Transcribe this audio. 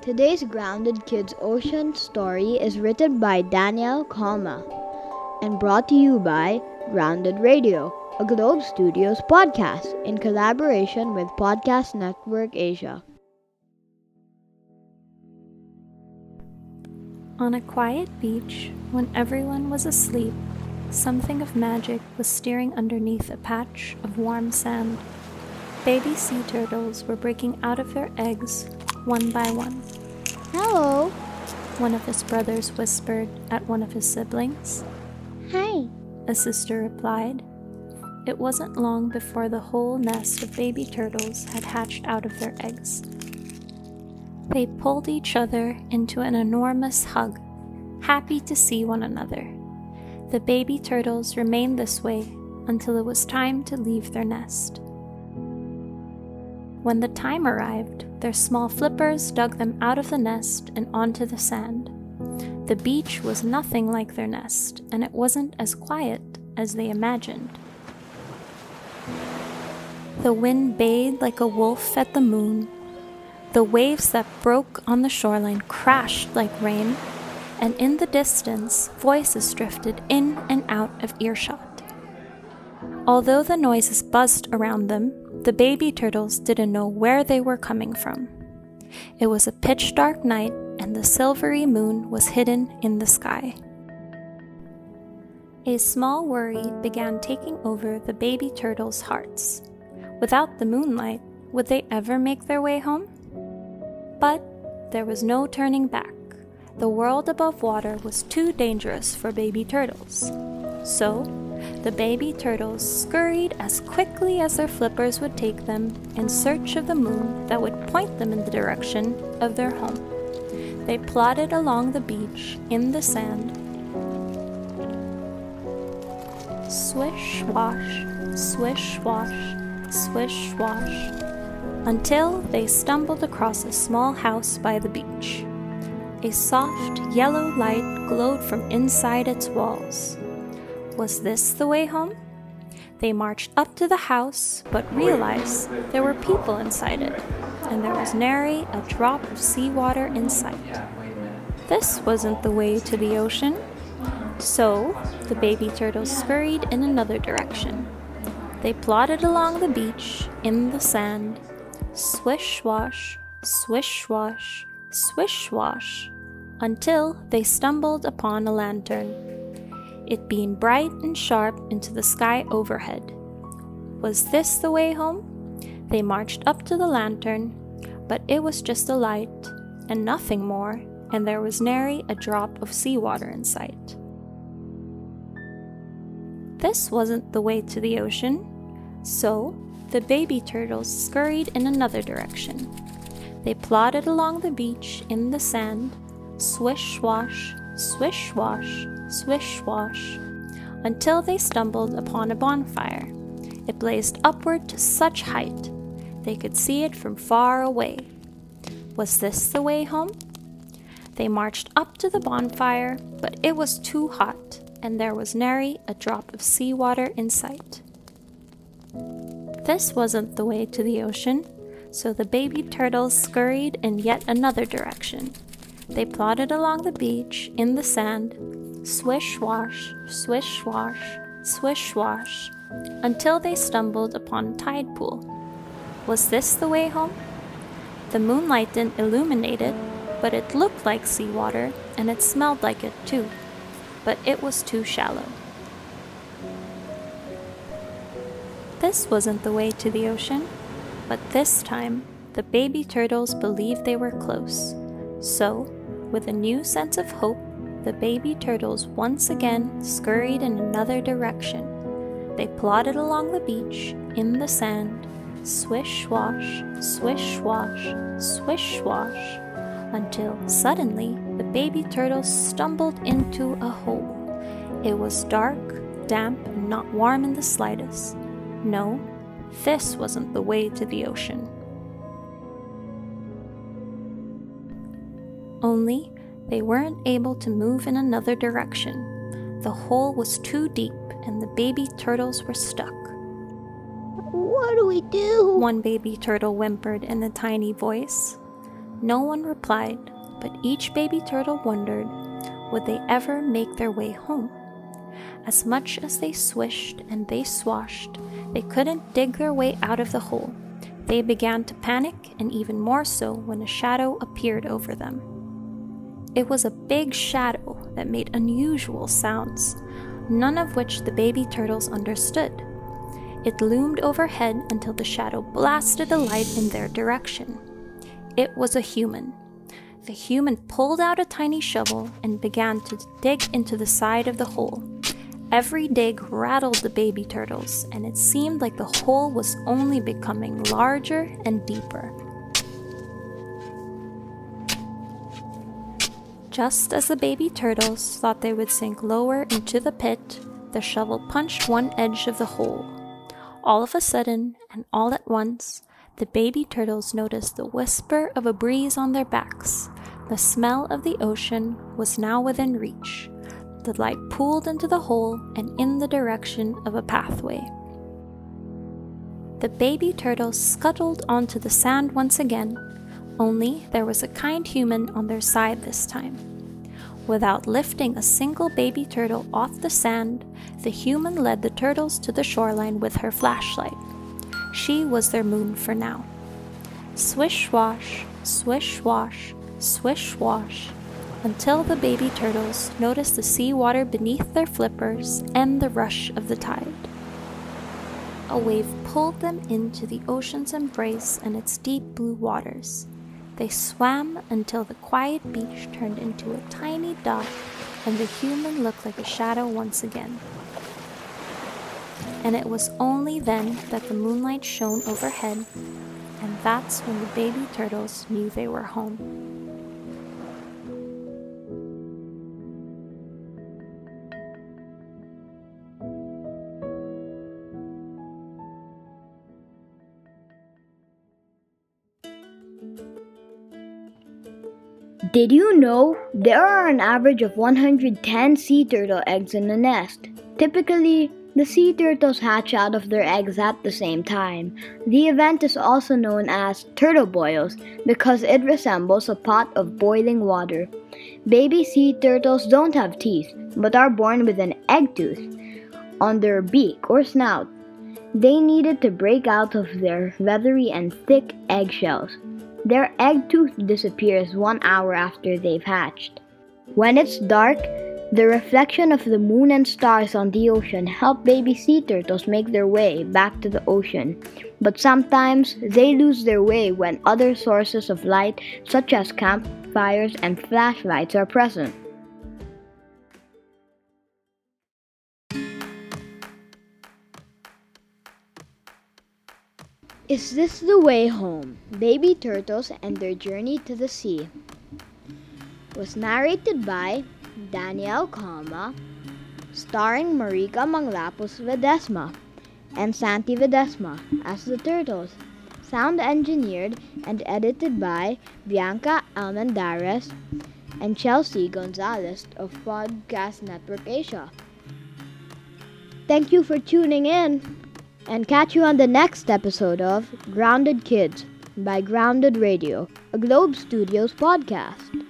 Today's Grounded Kids Ocean story is written by Danielle Kalma and brought to you by Grounded Radio, a Globe Studios podcast in collaboration with Podcast Network Asia. On a quiet beach, when everyone was asleep, something of magic was steering underneath a patch of warm sand. Baby sea turtles were breaking out of their eggs one by one. Hello. One of his brothers whispered at one of his siblings. Hi. A sister replied. It wasn't long before the whole nest of baby turtles had hatched out of their eggs. They pulled each other into an enormous hug, happy to see one another. The baby turtles remained this way until it was time to leave their nest. When the time arrived, their small flippers dug them out of the nest and onto the sand. The beach was nothing like their nest, and it wasn't as quiet as they imagined. The wind bayed like a wolf at the moon. The waves that broke on the shoreline crashed like rain, and in the distance, voices drifted in and out of earshot. Although the noises buzzed around them, the baby turtles didn't know where they were coming from. It was a pitch dark night, and the silvery moon was hidden in the sky. A small worry began taking over the baby turtles' hearts. Without the moonlight, would they ever make their way home? But there was no turning back. The world above water was too dangerous for baby turtles. So, the baby turtles scurried as quickly as their flippers would take them in search of the moon that would point them in the direction of their home. They plodded along the beach in the sand. Swish, wash, swish, wash, swish, wash, until they stumbled across a small house by the beach. A soft yellow light glowed from inside its walls. Was this the way home? They marched up to the house, but realized there were people inside it, and there was nary a drop of seawater in sight. This wasn't the way to the ocean. So, the baby turtles scurried in another direction. They plodded along the beach, in the sand, swish wash, swish wash, swish wash, until they stumbled upon a lantern it beamed bright and sharp into the sky overhead. Was this the way home? They marched up to the lantern, but it was just a light, and nothing more, and there was nary a drop of seawater in sight. This wasn't the way to the ocean, so the baby turtles scurried in another direction. They plodded along the beach in the sand, swish wash, swish wash, swish wash, until they stumbled upon a bonfire. It blazed upward to such height they could see it from far away. Was this the way home? They marched up to the bonfire, but it was too hot, and there was nary a drop of seawater in sight. This wasn't the way to the ocean, so the baby turtles scurried in yet another direction. They plodded along the beach in the sand, swish wash, swish wash, swish wash, until they stumbled upon a tide pool. Was this the way home? The moonlight didn't illuminate it, but it looked like seawater and it smelled like it too, but it was too shallow. This wasn't the way to the ocean, but this time the baby turtles believed they were close. So, with a new sense of hope, the baby turtles once again scurried in another direction. They plodded along the beach, in the sand, swish wash, swish wash, swish wash, until suddenly the baby turtles stumbled into a hole. It was dark, damp, and not warm in the slightest. No, this wasn't the way to the ocean. Only they weren't able to move in another direction. The hole was too deep and the baby turtles were stuck. What do we do? One baby turtle whimpered in a tiny voice. No one replied, but each baby turtle wondered would they ever make their way home? As much as they swished and they swashed, they couldn't dig their way out of the hole. They began to panic, and even more so when a shadow appeared over them. It was a big shadow that made unusual sounds, none of which the baby turtles understood. It loomed overhead until the shadow blasted a light in their direction. It was a human. The human pulled out a tiny shovel and began to dig into the side of the hole. Every dig rattled the baby turtles, and it seemed like the hole was only becoming larger and deeper. Just as the baby turtles thought they would sink lower into the pit, the shovel punched one edge of the hole. All of a sudden, and all at once, the baby turtles noticed the whisper of a breeze on their backs. The smell of the ocean was now within reach. The light pooled into the hole and in the direction of a pathway. The baby turtles scuttled onto the sand once again, only there was a kind human on their side this time. Without lifting a single baby turtle off the sand, the human led the turtles to the shoreline with her flashlight. She was their moon for now. Swish swash, swish swash, swish swash, until the baby turtles noticed the seawater beneath their flippers and the rush of the tide. A wave pulled them into the ocean's embrace and its deep blue waters. They swam until the quiet beach turned into a tiny dot and the human looked like a shadow once again. And it was only then that the moonlight shone overhead, and that's when the baby turtles knew they were home. Did you know there are an average of 110 sea turtle eggs in a nest? Typically, the sea turtles hatch out of their eggs at the same time. The event is also known as turtle boils because it resembles a pot of boiling water. Baby sea turtles don't have teeth but are born with an egg tooth on their beak or snout. They needed to break out of their feathery and thick eggshells. Their egg tooth disappears one hour after they've hatched. When it's dark, the reflection of the moon and stars on the ocean help baby sea turtles make their way back to the ocean. But sometimes they lose their way when other sources of light, such as campfires and flashlights, are present. Is This the Way Home? Baby Turtles and Their Journey to the Sea was narrated by Danielle Kalma, starring Marika Manglapos Vedesma and Santi Vedesma as the Turtles. Sound engineered and edited by Bianca Almendares and Chelsea Gonzalez of Podcast Network Asia. Thank you for tuning in and catch you on the next episode of Grounded Kids by Grounded Radio, a Globe Studios podcast.